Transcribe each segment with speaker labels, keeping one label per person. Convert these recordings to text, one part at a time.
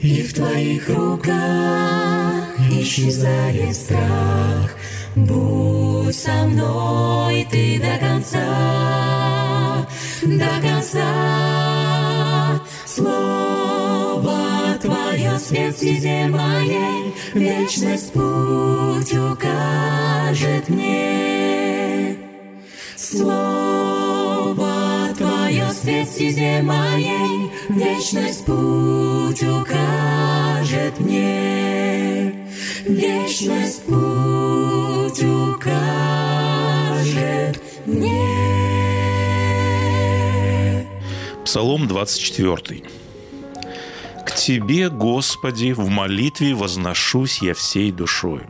Speaker 1: И в твоих руках исчезает страх. Будь со мной ты до конца, до конца. Слово Твое свет стезе моей, Вечность путь укажет мне. Слово свет стезе моей, Вечность путь укажет мне. Вечность путь укажет мне.
Speaker 2: Псалом 24. «К Тебе, Господи, в молитве возношусь я всей душой.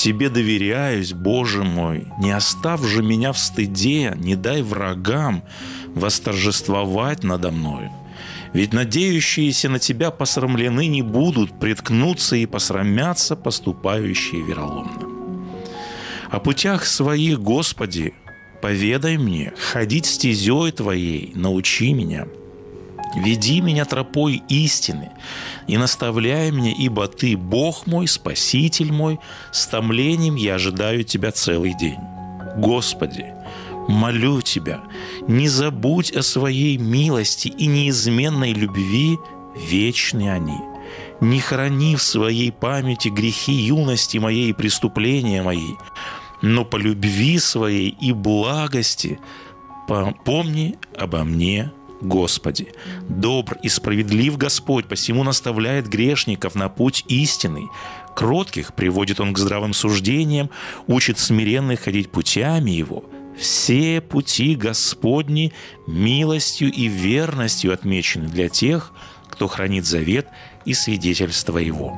Speaker 2: Тебе доверяюсь, Боже мой, не оставь же меня в стыде, не дай врагам восторжествовать надо мною. Ведь надеющиеся на Тебя посрамлены не будут, приткнуться и посрамятся поступающие вероломно. О путях своих, Господи, поведай мне, ходить стезей Твоей, научи меня. Веди меня тропой истины и наставляй меня, ибо Ты, Бог мой, Спаситель мой, с томлением я ожидаю Тебя целый день. Господи, молю Тебя, не забудь о своей милости и неизменной любви, вечны они. Не храни в своей памяти грехи юности моей и преступления мои, но по любви своей и благости помни обо мне, Господи. Добр и справедлив Господь, посему наставляет грешников на путь истины. Кротких приводит Он к здравым суждениям, учит смиренных ходить путями Его. Все пути Господни милостью и верностью отмечены для тех, кто хранит завет и свидетельство Его.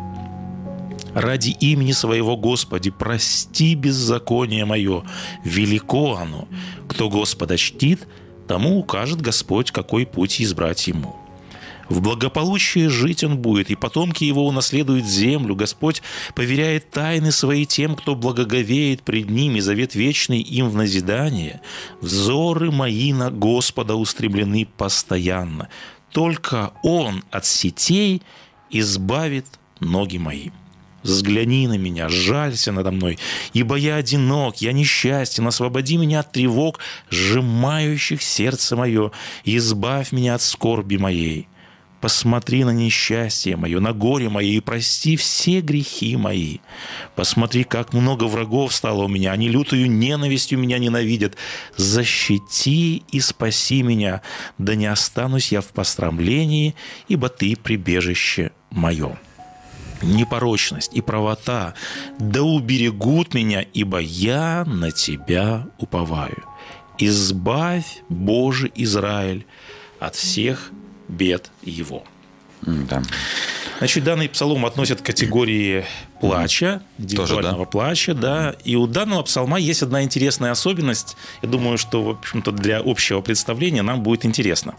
Speaker 2: Ради имени своего Господи, прости беззаконие мое, велико оно. Кто Господа чтит, тому укажет Господь, какой путь избрать ему. В благополучии жить он будет, и потомки его унаследуют землю. Господь поверяет тайны свои тем, кто благоговеет пред ним, и завет вечный им в назидание. Взоры мои на Господа устремлены постоянно. Только Он от сетей избавит ноги мои. Взгляни на меня, жалься надо мной, ибо я одинок, я несчастен, освободи меня от тревог, сжимающих сердце мое, и избавь меня от скорби моей. Посмотри на несчастье мое, на горе мое, и прости все грехи мои. Посмотри, как много врагов стало у меня, они лютую ненавистью меня ненавидят. Защити и спаси меня, да не останусь я в пострамлении, ибо Ты прибежище мое» непорочность и правота, да уберегут меня, ибо я на Тебя уповаю. Избавь, Боже Израиль, от всех бед его.
Speaker 3: Да.
Speaker 2: Значит, данный псалом относят к категории плача, индивидуального
Speaker 3: да?
Speaker 2: плача, да. И у данного псалма есть одна интересная особенность. Я думаю, что, в общем-то, для общего представления нам будет интересно.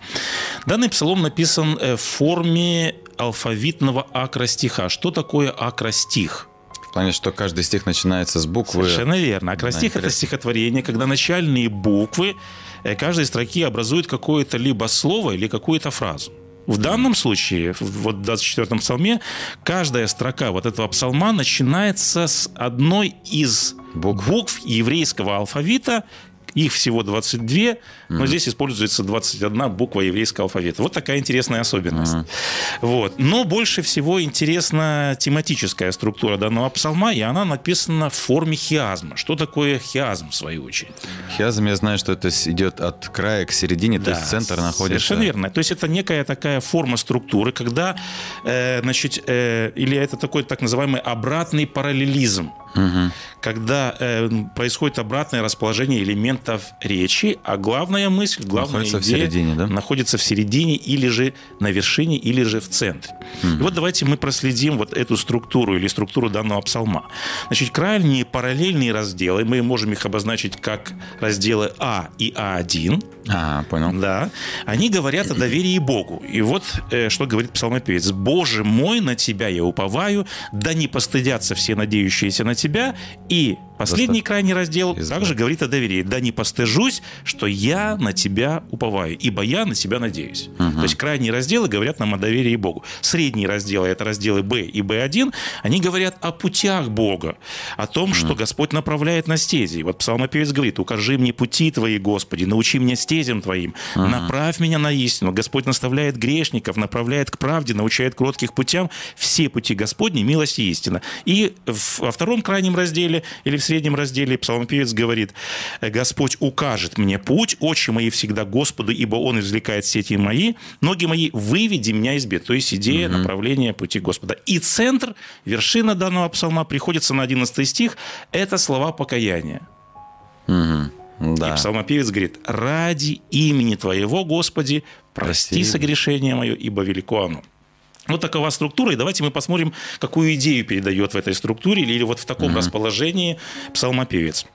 Speaker 2: Данный псалом написан э, в форме алфавитного акростиха. Что такое акростих?
Speaker 3: В плане, что каждый стих начинается с буквы.
Speaker 2: Совершенно верно. Акростих – это стихотворение, когда начальные буквы э, каждой строки образует какое-то либо слово или какую-то фразу. В данном случае, вот в 24-м псалме, каждая строка вот этого псалма начинается с одной из
Speaker 3: Букв.
Speaker 2: букв еврейского алфавита, их всего 22, но здесь используется 21 буква еврейского алфавита. Вот такая интересная особенность. Вот. Но больше всего интересна тематическая структура данного псалма, и она написана в форме хиазма. Что такое хиазм, в свою очередь?
Speaker 3: Хиазм, я знаю, что это идет от края к середине, то есть центр находится...
Speaker 2: Совершенно верно. То есть это некая такая форма структуры, когда, э, значит, э, или это такой так называемый обратный параллелизм, когда э, происходит обратное расположение элементов речи, а главная мысль, главная
Speaker 3: Находится в
Speaker 2: идея
Speaker 3: середине, да?
Speaker 2: находится в середине или же на вершине, или же в центре. И вот давайте мы проследим вот эту структуру или структуру данного псалма. Значит, крайние параллельные разделы, мы можем их обозначить как разделы А и А1,
Speaker 3: А, понял.
Speaker 2: да, они говорят о доверии Богу. И вот э, что говорит псалмопевец. «Боже мой, на Тебя я уповаю, да не постыдятся все надеющиеся на Тебя». И последний
Speaker 3: Достаточно.
Speaker 2: крайний раздел
Speaker 3: Избавь.
Speaker 2: также говорит о доверии. «Да не постыжусь, что я на Тебя уповаю, ибо я на Тебя надеюсь». То есть крайние разделы говорят нам о доверии Богу. Средние разделы, это разделы Б и Б1, они говорят о путях Бога, о том, что Господь направляет на стези. Вот псалмопевец говорит, «Укажи мне пути Твои, Господи, научи меня стезям Твоим, направь меня на истину». Господь наставляет грешников, направляет к правде, научает кротких путям. Все пути Господни, милость и истина. И во втором крайнем разделе или в среднем разделе псалмопевец говорит, «Господь укажет мне путь, очи мои всегда Господу, ибо Он извлекает сети мои, ноги мои, выведи меня из бед». То есть идея направления пути Господа. И центр, вершина данного псалма приходится на 11 стих, это слова покаяния.
Speaker 3: Да.
Speaker 2: И псалмопевец говорит, ради имени Твоего, Господи, прости
Speaker 3: Прости.
Speaker 2: согрешение мое, ибо велико оно. Вот такова структура, и давайте мы посмотрим, какую идею передает в этой структуре или вот в таком расположении псалмопевец.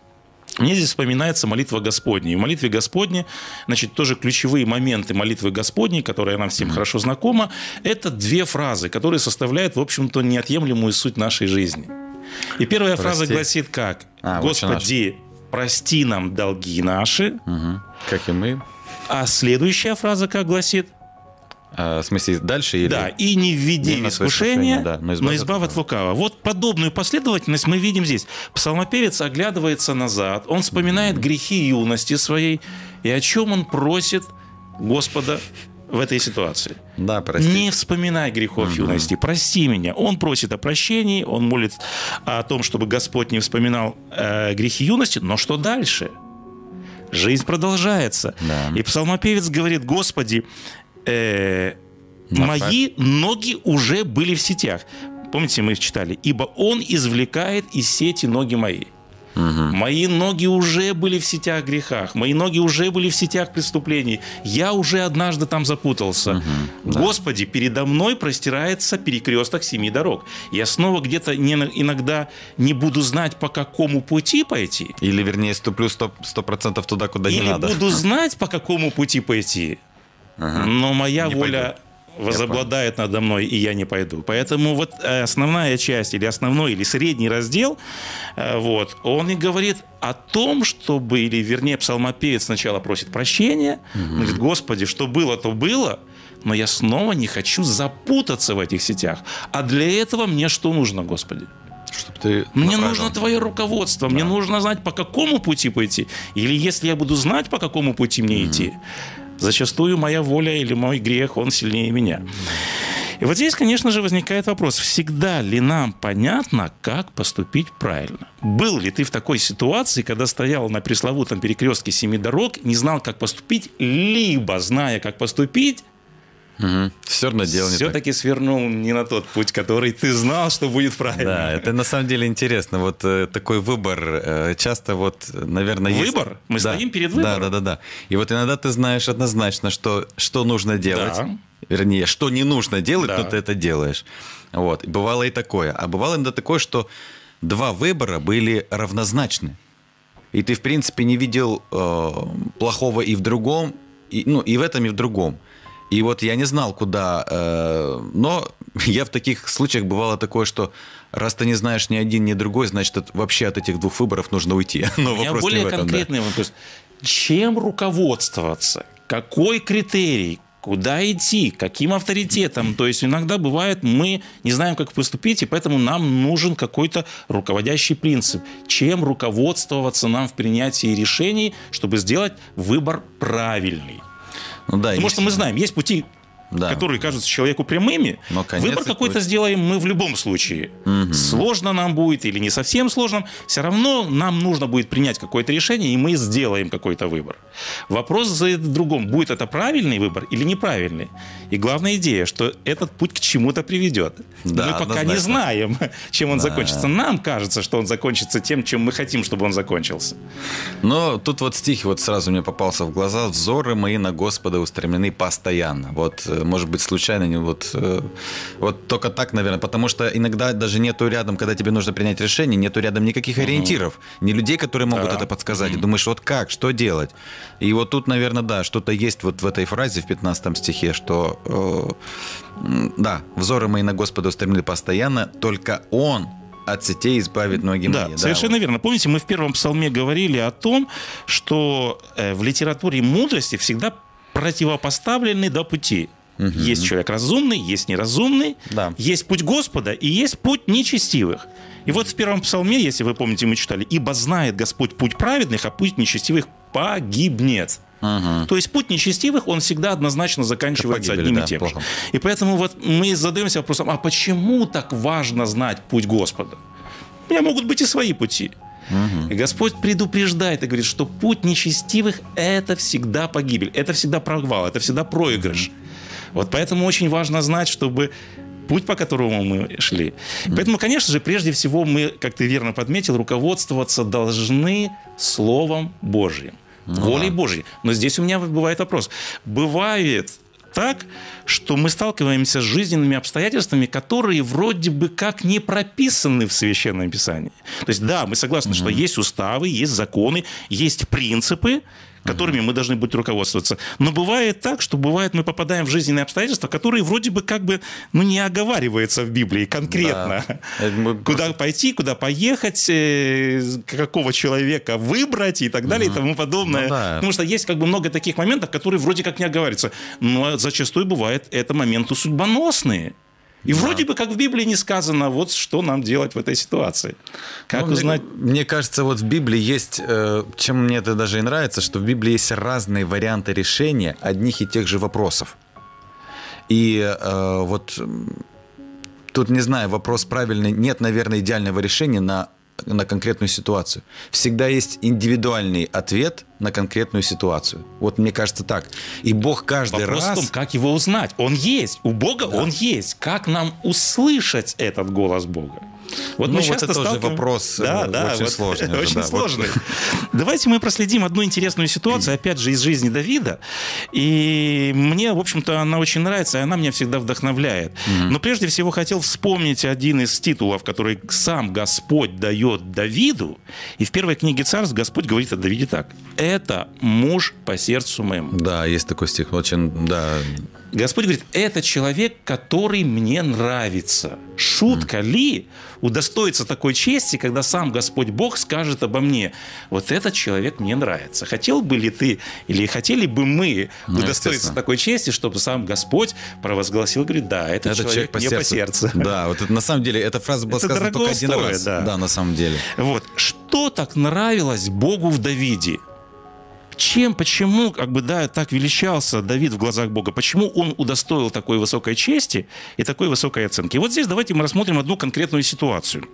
Speaker 2: Мне здесь вспоминается молитва Господня. И в молитве Господне, значит, тоже ключевые моменты молитвы Господней, которая нам всем хорошо знакома, это две фразы, которые составляют, в общем-то, неотъемлемую суть нашей жизни. И первая фраза
Speaker 3: Прости.
Speaker 2: гласит как?
Speaker 3: А,
Speaker 2: «Господи, прости нам долги наши».
Speaker 3: Мгм. Как и мы.
Speaker 2: А следующая фраза как гласит?
Speaker 3: А, в смысле, дальше или...
Speaker 2: Да, и не введи
Speaker 3: Не
Speaker 2: искушение,
Speaker 3: искушение, да, но
Speaker 2: но
Speaker 3: избавь
Speaker 2: избавь,
Speaker 3: от
Speaker 2: от лукавого. Вот подобную последовательность мы видим здесь. Псалмопевец оглядывается назад, он вспоминает грехи юности своей, и о чем он просит Господа в этой ситуации.
Speaker 3: Да, прости.
Speaker 2: Не вспоминай грехов юности, прости меня. Он просит о прощении, он молит о том, чтобы Господь не вспоминал э, грехи юности, но что дальше? Жизнь продолжается.
Speaker 3: Да.
Speaker 2: И псалмопевец говорит, Господи, э, мои ноги уже были в сетях. Помните, мы читали, ибо он извлекает из сети ноги мои. Мои ноги уже были в сетях грехах, мои ноги уже были в сетях преступлений. Я уже однажды там запутался. Господи, передо мной простирается перекресток семи дорог. Я снова где-то не- иногда не буду знать, по какому пути пойти.
Speaker 3: Или, вернее, ступлю сто процентов туда, куда не
Speaker 2: Или
Speaker 3: надо.
Speaker 2: буду знать, по какому пути пойти. Но моя
Speaker 3: Не
Speaker 2: воля возобладает надо мной, и я не пойду. Поэтому вот э, основная часть, или основной, или средний раздел, э, вот, он и говорит о том, чтобы, или вернее, псалмопевец сначала просит прощения, он говорит, Господи, что было, то было, но я снова не хочу запутаться в этих сетях. А для этого мне что нужно, Господи?
Speaker 3: Чтоб ты
Speaker 2: Мне
Speaker 3: направил.
Speaker 2: нужно твое руководство, мне нужно знать, по какому пути пойти. Или если я буду знать, по какому пути мне идти, зачастую моя воля или мой грех, он сильнее меня. И вот здесь, конечно же, возникает вопрос, всегда ли нам понятно, как поступить правильно? Был ли ты в такой ситуации, когда стоял на пресловутом перекрестке семи дорог, не знал, как поступить, либо, зная, как поступить,
Speaker 3: Все равно дело
Speaker 2: все-таки свернул не на тот путь, который ты знал, что будет правильно?
Speaker 3: Да, это на самом деле интересно. Вот э, такой выбор э, часто вот, наверное, есть-
Speaker 2: Выбор? Мы
Speaker 3: Да.
Speaker 2: стоим перед
Speaker 3: Да,
Speaker 2: выбором.
Speaker 3: да, да, да. И вот иногда ты знаешь однозначно, что что нужно делать,
Speaker 2: Да.
Speaker 3: вернее, что не нужно делать,
Speaker 2: Да.
Speaker 3: но ты это делаешь. Вот. Бывало и такое. А бывало иногда такое, что два выбора были равнозначны. И ты, в принципе, не видел э, плохого и в другом, и, ну, и в этом, и в другом. И вот я не знал, куда. э, но я в таких случаях бывало такое, что раз ты не знаешь ни один, ни другой, значит, от- вообще от этих двух выборов нужно уйти. Но
Speaker 2: У меня
Speaker 3: вопрос не
Speaker 2: более
Speaker 3: в этом, да.
Speaker 2: конкретный вопрос. чем руководствоваться, какой критерий, куда идти, каким авторитетом. То есть иногда бывает, мы не знаем, как поступить, и поэтому нам нужен какой-то руководящий принцип. Чем руководствоваться нам в принятии решений, чтобы сделать выбор правильный.
Speaker 3: Ну да,
Speaker 2: Потому
Speaker 3: есть-
Speaker 2: что мы знаем, есть пути,
Speaker 3: Да.
Speaker 2: которые кажутся человеку прямыми.
Speaker 3: Но
Speaker 2: Выбор какой-то
Speaker 3: путь.
Speaker 2: сделаем мы в любом случае. Сложно нам будет или не совсем сложно, все равно нам нужно будет принять какое-то решение, и мы сделаем какой-то выбор. Вопрос за другом, будет это правильный выбор или неправильный. И главная идея, что этот путь к чему-то приведет.
Speaker 3: Да,
Speaker 2: мы пока
Speaker 3: однозначно.
Speaker 2: не знаем, чем он
Speaker 3: Да.
Speaker 2: закончится. Нам кажется, что он закончится тем, чем мы хотим, чтобы он закончился.
Speaker 3: Но тут вот стих вот сразу мне попался в глаза. «Взоры мои на Господа устремлены постоянно». Вот, э, может быть, случайно, не вот, э, вот только так, наверное. Потому что иногда даже нету рядом, когда тебе нужно принять решение, нету рядом никаких ориентиров. Ни людей, которые могут
Speaker 2: Да.
Speaker 3: это подсказать. И думаешь, вот как, что делать? И вот тут, наверное, да, что-то есть вот в этой фразе в 15 стихе, что э, да, «Взоры мои на Господа устремлены постоянно, только Он от сетей избавит ноги
Speaker 2: Да,
Speaker 3: мои».
Speaker 2: совершенно
Speaker 3: вот.
Speaker 2: верно. Помните, мы в первом псалме говорили о том, что э, в литературе мудрости всегда противопоставлены два пути. Есть человек разумный, есть неразумный,
Speaker 3: Да.
Speaker 2: есть путь Господа и есть путь нечестивых. И вот в первом псалме, если вы помните, мы читали, «Ибо знает Господь путь праведных, а путь нечестивых погибнет». То есть путь нечестивых, он всегда однозначно заканчивается
Speaker 3: погибель,
Speaker 2: одним
Speaker 3: да,
Speaker 2: и тем же.
Speaker 3: плохо.
Speaker 2: И поэтому вот мы задаемся вопросом, а почему так важно знать путь Господа? У меня могут быть и свои пути. И Господь предупреждает и говорит, что путь нечестивых – это всегда погибель, это всегда провал, это всегда проигрыш. Вот поэтому очень важно знать, чтобы путь, по которому мы шли. Поэтому, конечно же, прежде всего мы, как ты верно подметил, руководствоваться должны Словом Божьим, волей Божьей. Но здесь у меня бывает вопрос. Бывает так, что мы сталкиваемся с жизненными обстоятельствами, которые вроде бы как не прописаны в Священном Писании. То есть, да, мы согласны, что есть уставы, есть законы, есть принципы, которыми мы должны быть руководствоваться. Но бывает так, что бывает мы попадаем в жизненные обстоятельства, которые вроде бы как бы ну, не оговариваются в Библии конкретно.
Speaker 3: Да.
Speaker 2: Куда пойти, куда поехать, э, какого человека выбрать и так далее и тому подобное.
Speaker 3: Ну да.
Speaker 2: Потому что есть как бы много таких моментов, которые вроде как не оговариваются. Но зачастую бывает это моменты судьбоносные. И вроде бы как в Библии не сказано, вот что нам делать в этой ситуации. Как
Speaker 3: Ну,
Speaker 2: узнать...
Speaker 3: Мне, мне кажется, вот в Библии есть, э, чем мне это даже и нравится, что в Библии есть разные варианты решения одних и тех же вопросов. И э, вот тут, не знаю, вопрос правильный. Нет, наверное, идеального решения на, на конкретную ситуацию. Всегда есть индивидуальный ответ на конкретную ситуацию. Вот мне кажется так. И Бог каждый
Speaker 2: Вопрос
Speaker 3: раз...
Speaker 2: в том, как его узнать. Он есть. У Бога он есть. Как нам услышать этот голос Бога? Вот
Speaker 3: Ну,
Speaker 2: мы
Speaker 3: вот
Speaker 2: часто
Speaker 3: это тоже
Speaker 2: сталкиваем-
Speaker 3: вопрос,
Speaker 2: да,
Speaker 3: э,
Speaker 2: да,
Speaker 3: очень
Speaker 2: вот
Speaker 3: сложный уже,
Speaker 2: Очень
Speaker 3: да, вот.
Speaker 2: сложный. Давайте мы проследим одну интересную ситуацию, опять же, из жизни Давида. И мне, в общем-то, она очень нравится, и она меня всегда вдохновляет. Но прежде всего хотел вспомнить один из титулов, который сам Господь дает Давиду. И в первой книге царств Господь говорит о Давиде так. Это муж по сердцу моему.
Speaker 3: Да, есть такой стих. Очень, да,
Speaker 2: Господь говорит, это человек, который мне нравится. Шутка ли удостоится такой чести, когда сам Господь Бог скажет обо мне, вот этот человек мне нравится. Хотел бы ли ты, или хотели бы мы
Speaker 3: Ну,
Speaker 2: удостоиться такой чести, чтобы сам Господь провозгласил, говорит, да, этот
Speaker 3: Это
Speaker 2: человек, мне по сердцу.
Speaker 3: Да, вот это на самом деле, эта фраза была
Speaker 2: Это
Speaker 3: сказана только один
Speaker 2: стоит,
Speaker 3: раз.
Speaker 2: да.
Speaker 3: Да, на самом деле.
Speaker 2: Вот. Что так нравилось Богу в Давиде? Чем, почему, как бы, да, так величался Давид в глазах Бога? Почему он удостоил такой высокой чести и такой высокой оценки? И вот здесь давайте мы рассмотрим одну конкретную ситуацию.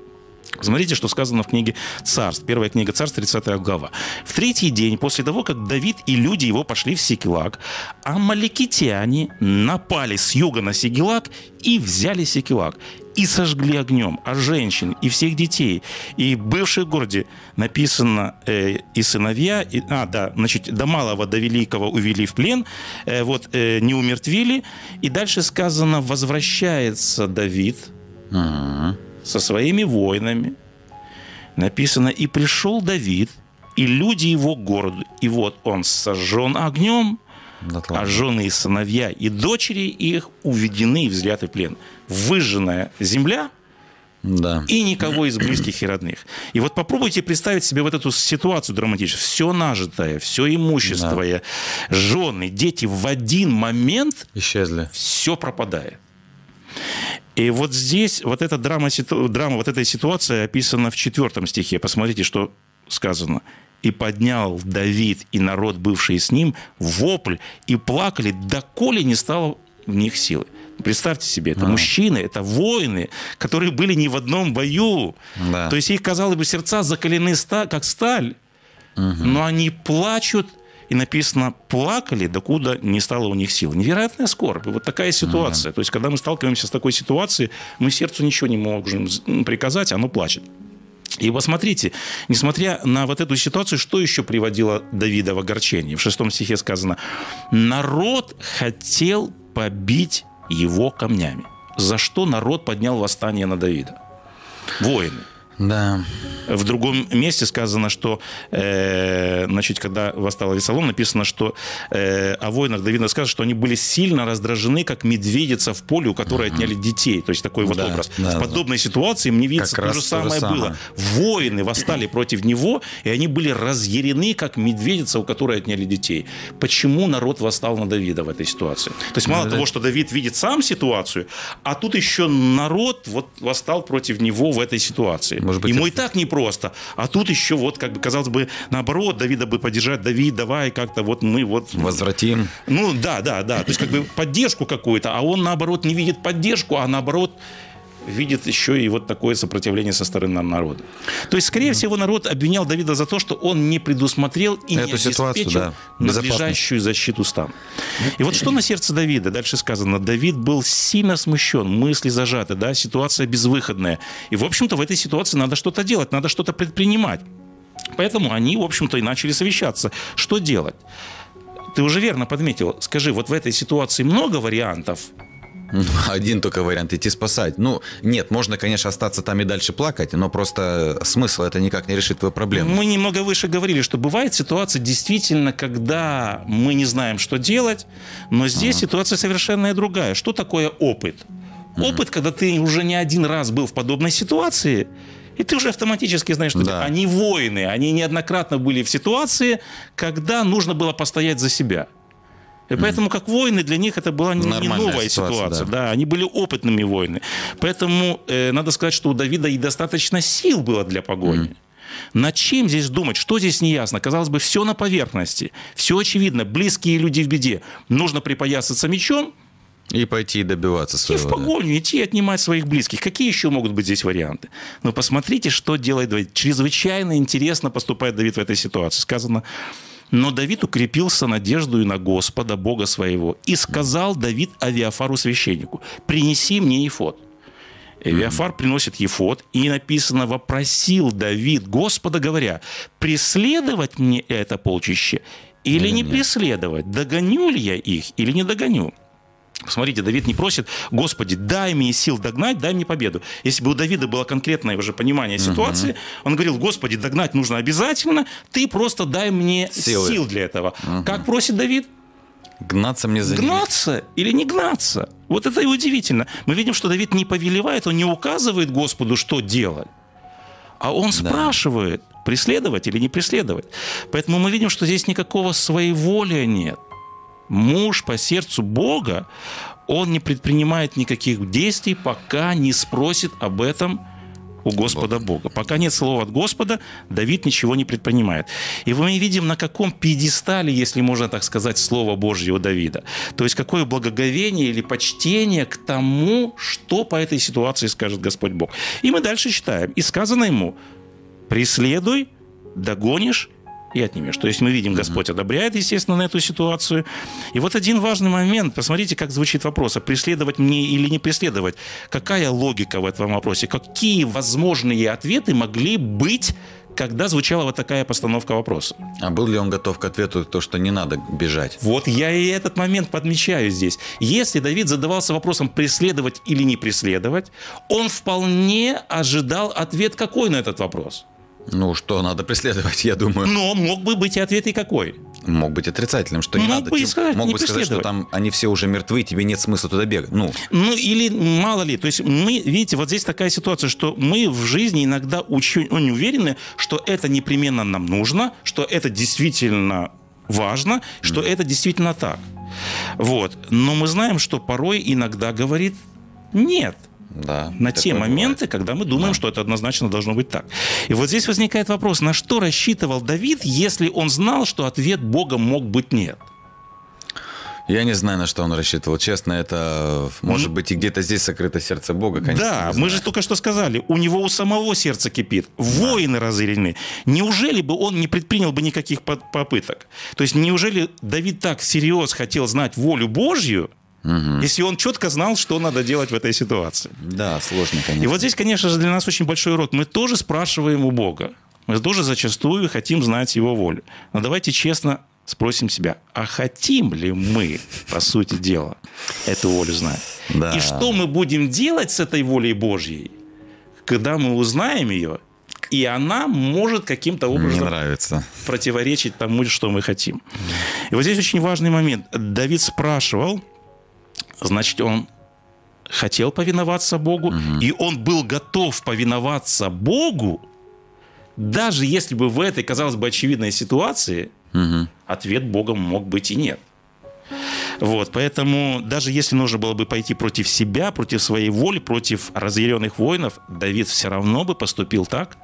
Speaker 2: Смотрите, что сказано в книге Царств. Первая книга Царств, 30 глава. В третий день после того, как Давид и люди его пошли в Секелак, амаликитяне напали с юга на Секелак и взяли Секелак. И сожгли огнем, а женщин, и всех детей, и в городе написано э, и сыновья, и, а, да, значит, до малого, до великого увели в плен, э, вот, э, не умертвили, и дальше сказано, возвращается Давид, со своими воинами. Написано, и пришел Давид, и люди его городу, и вот он сожжен огнем, а жены и сыновья и дочери их уведены и взяты в плен. Выжженная земля
Speaker 3: Да.
Speaker 2: и никого из близких и родных. И вот попробуйте представить себе вот эту ситуацию драматическую. Все нажитое, все имущество, жены, дети в один момент
Speaker 3: Исчезли.
Speaker 2: все пропадает. И вот здесь вот эта драма, драма вот этой ситуации описана в четвертом стихе. Посмотрите, что сказано. «И поднял Давид и народ, бывший с ним, вопль, и плакали, доколе не стало в них силы». Представьте себе, это мужчины, это воины, которые были не в одном бою.
Speaker 3: Да.
Speaker 2: То есть их, казалось бы, сердца закалены ста- как сталь, но они плачут, и написано, плакали, докуда не стало у них сил. Невероятная скорбь. Вот такая ситуация. То есть, когда мы сталкиваемся с такой ситуацией, мы сердцу ничего не можем приказать, оно плачет. И посмотрите, несмотря на вот эту ситуацию, что еще приводило Давида в огорчение? В шестом стихе сказано, народ хотел побить его камнями. За что народ поднял восстание на Давида? Воины.
Speaker 3: Да.
Speaker 2: В другом месте сказано, что, э, значит, когда восстал Авесолом, написано, что э, о воинах Давида сказано, что они были сильно раздражены, как медведица в поле, у которой отняли детей. То есть такой вот
Speaker 3: Да,
Speaker 2: образ.
Speaker 3: да,
Speaker 2: в
Speaker 3: да.
Speaker 2: подобной ситуации, мне видится,
Speaker 3: Как
Speaker 2: то же
Speaker 3: то же
Speaker 2: самое
Speaker 3: самое.
Speaker 2: было. Воины восстали против него, и они были разъярены, как медведица, у которой отняли детей. Почему народ восстал на Давида в этой ситуации? То есть мало
Speaker 3: Ну,
Speaker 2: того,
Speaker 3: это-
Speaker 2: что Давид видит сам ситуацию, а тут еще народ вот восстал против него в этой ситуации.
Speaker 3: Может быть,
Speaker 2: Ему
Speaker 3: это-
Speaker 2: и так непросто. А тут еще вот, как бы, казалось бы, наоборот, Давида бы поддержать. Давид, давай как-то вот мы вот...
Speaker 3: Возвратим.
Speaker 2: Ну, да, да, да. То есть, как бы поддержку какую-то, а он, наоборот, не видит поддержку, а наоборот видит еще и вот такое сопротивление со стороны народа. То есть, скорее всего, народ обвинял Давида за то, что он не предусмотрел и
Speaker 3: Эту
Speaker 2: не
Speaker 3: ситуацию,
Speaker 2: обеспечил
Speaker 3: да,
Speaker 2: надлежащую защиту стан. И вот что на сердце Давида? Дальше сказано, Давид был сильно смущен, мысли зажаты, да, ситуация безвыходная. И, в общем-то, в этой ситуации надо что-то делать, надо что-то предпринимать. Поэтому они, в общем-то, и начали совещаться. Что делать? Ты уже верно подметил. Скажи, вот в этой ситуации много вариантов?
Speaker 3: Один только вариант идти спасать. Ну, нет, можно, конечно, остаться там и дальше плакать, но просто смысл это никак не решит твою проблему.
Speaker 2: Мы немного выше говорили, что бывает ситуация действительно, когда мы не знаем, что делать, но здесь ситуация совершенно другая. Что такое опыт? Опыт, когда ты уже не один раз был в подобной ситуации, и ты уже автоматически знаешь, что
Speaker 3: Да.
Speaker 2: они воины, они неоднократно были в ситуации, когда нужно было постоять за себя. И поэтому, как воины, для них это была не, не новая
Speaker 3: ситуация,
Speaker 2: ситуация.
Speaker 3: да.
Speaker 2: да. они были опытными воины. Поэтому э, надо сказать, что у Давида и достаточно сил было для погони. Над чем здесь думать? Что здесь неясно? Казалось бы, все на поверхности. Все очевидно. Близкие люди в беде. Нужно припоясаться мечом
Speaker 3: И пойти и добиваться
Speaker 2: и
Speaker 3: своего.
Speaker 2: в
Speaker 3: да.
Speaker 2: погоню идти и отнимать своих близких. Какие еще могут быть здесь варианты? Но посмотрите, что делает Давид. Чрезвычайно интересно поступает Давид в этой ситуации. Сказано, но Давид укрепился надеждою на Господа, Бога своего. И сказал Давид Авиафару священнику, принеси мне ефод. Авиафар приносит ефод, и написано, вопросил Давид Господа, говоря, преследовать мне это полчище или не преследовать? Догоню ли я их или не догоню? Смотрите, Давид не просит, Господи, дай мне сил догнать, дай мне победу. Если бы у Давида было конкретное уже понимание ситуации, он говорил, Господи, догнать нужно обязательно, ты просто дай мне
Speaker 3: Силы.
Speaker 2: сил для этого. Как просит Давид?
Speaker 3: Гнаться мне за ними.
Speaker 2: Гнаться или не гнаться? Вот это и удивительно. Мы видим, что Давид не повелевает, он не указывает Господу, что делать. А он спрашивает, преследовать или не преследовать. Поэтому мы видим, что здесь никакого своеволия нет. Муж по сердцу Бога, он не предпринимает никаких действий, пока не спросит об этом у Господа Бога. Пока нет слова от Господа, Давид ничего не предпринимает. И мы видим, на каком пьедестале, если можно так сказать, Слово Божье у Давида. То есть, какое благоговение или почтение к тому, что по этой ситуации скажет Господь Бог. И мы дальше читаем. «И сказано ему, преследуй, догонишь и отнимешь. То есть мы видим, Господь одобряет, естественно, на эту ситуацию. И вот один важный момент. Посмотрите, как звучит вопрос. А преследовать мне или не преследовать? Какая логика в этом вопросе? Какие возможные ответы могли быть, когда звучала вот такая постановка вопроса?
Speaker 3: А был ли он готов к ответу, то, что не надо бежать?
Speaker 2: Вот я и этот момент подмечаю здесь. Если Давид задавался вопросом, преследовать или не преследовать, он вполне ожидал ответ какой на этот вопрос.
Speaker 3: Ну, что надо преследовать, я думаю.
Speaker 2: Но мог бы быть и ответ и какой.
Speaker 3: Мог быть отрицательным, что не
Speaker 2: Мог
Speaker 3: надо.
Speaker 2: бы и сказать,
Speaker 3: мог
Speaker 2: не
Speaker 3: бы сказать, что там они все уже мертвы, тебе нет смысла туда бегать. Ну,
Speaker 2: Ну, или мало ли. То есть мы, видите, вот здесь такая ситуация, что мы в жизни иногда очень, очень уверены, что это непременно нам нужно, что это действительно важно, что это действительно так. Вот. Но мы знаем, что порой иногда говорит нет
Speaker 3: да.
Speaker 2: на те
Speaker 3: бывает.
Speaker 2: моменты, когда мы думаем, что это однозначно должно быть так. И вот здесь возникает вопрос, на что рассчитывал Давид, если он знал, что ответ Бога мог быть нет?
Speaker 3: Я не знаю, на что он рассчитывал. Честно, это может быть и где-то здесь сокрыто сердце Бога, конечно.
Speaker 2: Да, мы же только что сказали, у него у самого сердце кипит, воины разъярены. Неужели бы он не предпринял бы никаких по- попыток? То есть неужели Давид так всерьез хотел знать волю Божью, если он четко знал, что надо делать в этой ситуации?
Speaker 3: Да, сложно, конечно.
Speaker 2: И вот здесь, конечно же, для нас очень большой урок. Мы тоже спрашиваем у Бога. Мы тоже зачастую хотим знать Его волю. Но давайте честно спросим себя, а хотим ли мы, по сути дела, эту волю знать?
Speaker 3: Да.
Speaker 2: И что мы будем делать с этой волей Божьей, когда мы узнаем ее, и она может каким-то
Speaker 3: Мне
Speaker 2: образом
Speaker 3: нравится.
Speaker 2: противоречить тому, что мы хотим. И вот здесь очень важный момент. Давид спрашивал, значит, он хотел повиноваться Богу, и он был готов повиноваться Богу, даже если бы в этой, казалось бы, очевидной ситуации
Speaker 3: Мгм.
Speaker 2: ответ Бога мог быть и нет. Вот, поэтому даже если нужно было бы пойти против себя, против своей воли, против разъяренных воинов, Давид все равно бы поступил так,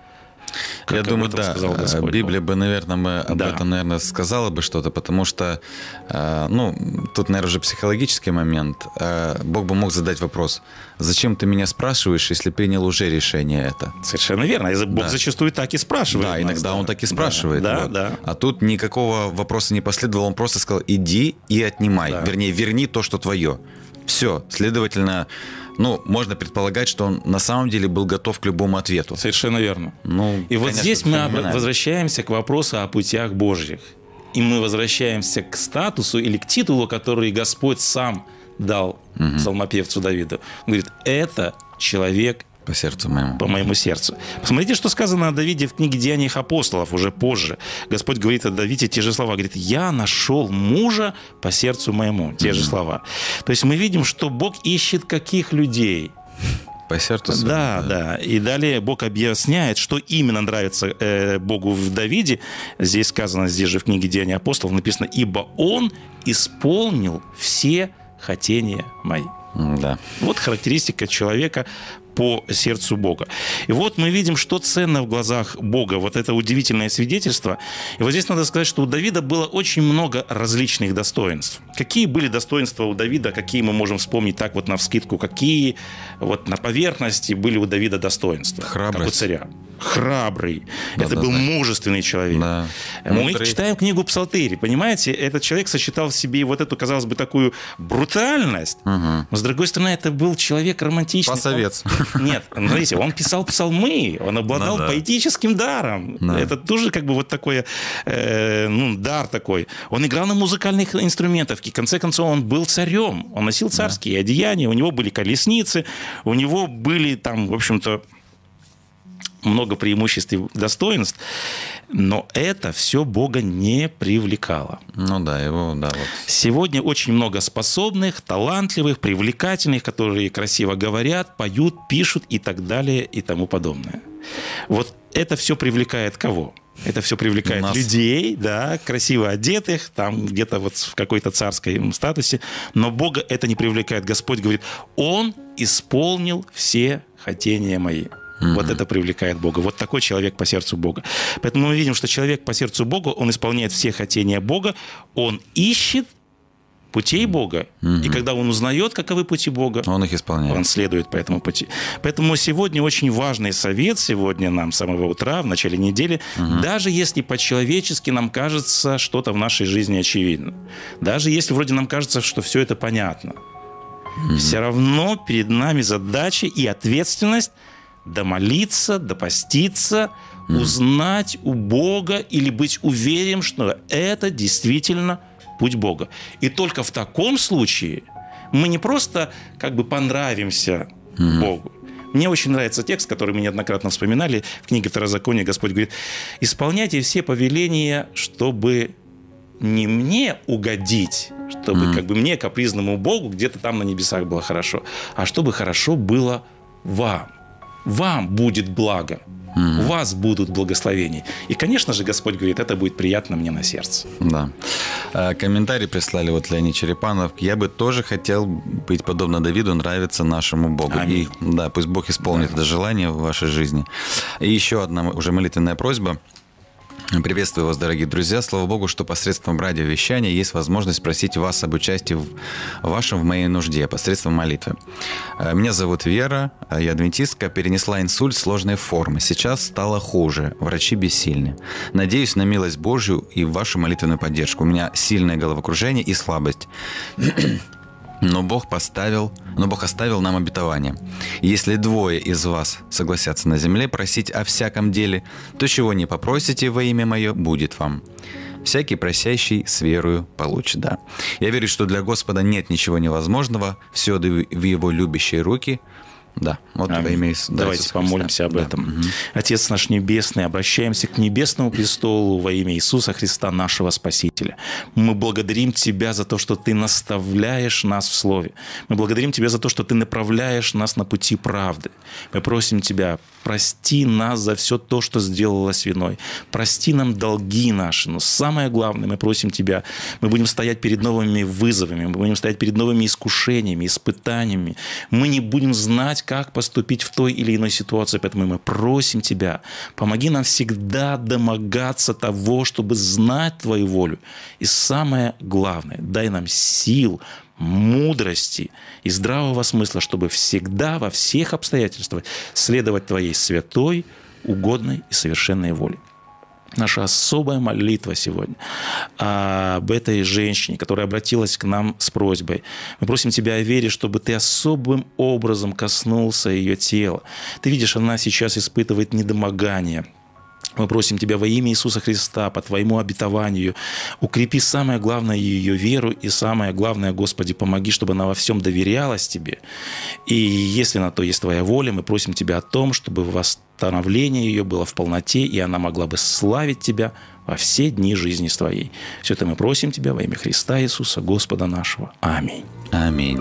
Speaker 2: как
Speaker 3: Я думаю, да.
Speaker 2: сказал
Speaker 3: э,
Speaker 2: Господь
Speaker 3: Библия
Speaker 2: Бог.
Speaker 3: бы, наверное, мы об
Speaker 2: Да.
Speaker 3: этом, наверное, сказала бы что-то, потому что, э, ну, тут, наверное, уже психологический момент. Э, Бог бы мог задать вопрос, зачем ты меня спрашиваешь, если принял уже решение это?
Speaker 2: Совершенно верно. Бог
Speaker 3: Да.
Speaker 2: зачастую так и спрашивает.
Speaker 3: Да,
Speaker 2: нас,
Speaker 3: иногда он так и спрашивает.
Speaker 2: Да,
Speaker 3: вот.
Speaker 2: да.
Speaker 3: А тут никакого вопроса не последовало, он просто сказал, иди и отнимай.
Speaker 2: Да.
Speaker 3: Вернее, верни то, что твое. Все. Следовательно, ну, можно предполагать, что он на самом деле был готов к любому ответу.
Speaker 2: Совершенно верно.
Speaker 3: Ну,
Speaker 2: И вот
Speaker 3: конечно,
Speaker 2: здесь мы
Speaker 3: феноменально.
Speaker 2: возвращаемся к вопросу о путях Божьих. И мы возвращаемся к статусу или к титулу, который Господь сам дал псалмопевцу Давиду. Он говорит, это человек
Speaker 3: По сердцу моему.
Speaker 2: по моему сердцу. Посмотрите, что сказано о Давиде в книге «Деяниях апостолов» уже позже. Господь говорит о Давиде те же слова. Говорит, «Я нашел мужа по сердцу моему». Те же слова. То есть мы видим, что Бог ищет каких людей?
Speaker 3: По сердцу своему.
Speaker 2: Да, да. И далее Бог объясняет, что именно нравится э, Богу в Давиде. Здесь сказано, здесь же в книге «Деяния апостолов» написано, «Ибо он исполнил все хотения мои».
Speaker 3: Да.
Speaker 2: Вот характеристика человека по сердцу Бога. И вот мы видим, что ценно в глазах Бога. Вот это удивительное свидетельство. И вот здесь надо сказать, что у Давида было очень много различных достоинств. Какие были достоинства у Давида, какие мы можем вспомнить так вот на вскидку, какие вот на поверхности были у Давида достоинства? Как у царя. Храбрый.
Speaker 3: Да,
Speaker 2: это
Speaker 3: да,
Speaker 2: был
Speaker 3: да.
Speaker 2: мужественный человек.
Speaker 3: Да.
Speaker 2: Мы
Speaker 3: Мудрый.
Speaker 2: читаем книгу Псалтыри, понимаете? Этот человек сочетал в себе вот эту, казалось бы, такую брутальность, но, с другой стороны, это был человек романтичный.
Speaker 3: Пасовец.
Speaker 2: Нет, смотрите, он писал псалмы, он обладал
Speaker 3: Ну да.
Speaker 2: поэтическим даром.
Speaker 3: Да.
Speaker 2: Это тоже как бы вот такой, э, ну, дар такой. Он играл на музыкальных инструментах. В конце концов, он был царем. Он носил царские одеяния, у него были колесницы, у него были там, в общем-то, много преимуществ и достоинств, но это все Бога не привлекало.
Speaker 3: Ну да, его, да, вот.
Speaker 2: Сегодня очень много способных, талантливых, привлекательных, которые красиво говорят, поют, пишут и так далее и тому подобное. Вот это все привлекает кого? Это все привлекает
Speaker 3: Нас.
Speaker 2: людей, да, красиво одетых, там где-то вот в какой-то царской статусе, но Бога это не привлекает. Господь говорит, Он исполнил все хотения мои. Вот это привлекает Бога. Вот такой человек по сердцу Бога. Поэтому мы видим, что человек по сердцу Бога, он исполняет все хотения Бога, он ищет путей Бога. И когда он узнает, каковы пути Бога,
Speaker 3: Он их исполняет.
Speaker 2: он следует по этому пути. Поэтому сегодня очень важный совет сегодня нам с самого утра, в начале недели, даже если по-человечески нам кажется что-то в нашей жизни очевидно, даже если вроде нам кажется, что все это понятно, все равно перед нами задача и ответственность домолиться, допоститься, узнать у Бога или быть уверен, что это действительно путь Бога. И только в таком случае мы не просто как бы понравимся Богу. Мне очень нравится текст, который мы неоднократно вспоминали в книге Второзакония. Господь говорит, исполняйте все повеления, чтобы не мне угодить, чтобы mm. как бы мне, капризному Богу, где-то там на небесах было хорошо, а чтобы хорошо было вам. Вам будет благо. У вас будут благословения. И, конечно же, Господь говорит, это будет приятно мне на сердце.
Speaker 3: Да. Э, комментарий прислали вот Леонид Черепанов. Я бы тоже хотел быть подобно Давиду, нравиться нашему Богу. Аминь. И да, пусть Бог исполнит да. это желание в вашей жизни. И еще одна уже молитвенная просьба – Приветствую вас, дорогие друзья. Слава Богу, что посредством радиовещания есть возможность просить вас об участии в вашем в моей нужде посредством молитвы. Э, меня зовут Вера, а я адвентистка, перенесла инсульт сложной формы. Сейчас стало хуже, врачи бессильны. Надеюсь на милость Божью и вашу молитвенную поддержку. У меня сильное головокружение и слабость. Но Бог поставил, но Бог оставил нам обетование. Если двое из вас согласятся на земле просить о всяком деле, то чего не попросите во имя мое, будет вам. Всякий просящий с верою получит, да. Я верю, что для Господа нет ничего невозможного, все в его любящие руки – да,
Speaker 2: вот Аминь. во имя Иисуса. Давайте помолимся об да. этом. Угу. Отец наш Небесный, обращаемся к Небесному престолу во имя Иисуса Христа, нашего Спасителя. Мы благодарим Тебя за то, что Ты наставляешь нас в Слове. Мы благодарим Тебя за то, что Ты направляешь нас на пути правды. Мы просим Тебя, прости нас за все то, что сделалось виной. Прости нам долги наши. Но самое главное, мы просим Тебя, мы будем стоять перед новыми вызовами, мы будем стоять перед новыми искушениями, испытаниями. Мы не будем знать, знать, как поступить в той или иной ситуации. Поэтому мы просим Тебя, помоги нам всегда домогаться того, чтобы знать Твою волю. И самое главное, дай нам сил, мудрости и здравого смысла, чтобы всегда во всех обстоятельствах следовать Твоей святой, угодной и совершенной воле наша особая молитва сегодня об этой женщине, которая обратилась к нам с просьбой. Мы просим Тебя о вере, чтобы Ты особым образом коснулся ее тела. Ты видишь, она сейчас испытывает недомогание, мы просим Тебя во имя Иисуса Христа, по Твоему обетованию, укрепи самое главное ее веру и самое главное, Господи, помоги, чтобы она во всем доверялась Тебе. И если на то есть Твоя воля, мы просим Тебя о том, чтобы восстановление ее было в полноте, и она могла бы славить Тебя во все дни жизни Твоей. Все это мы просим Тебя во имя Христа Иисуса, Господа нашего. Аминь.
Speaker 3: Аминь.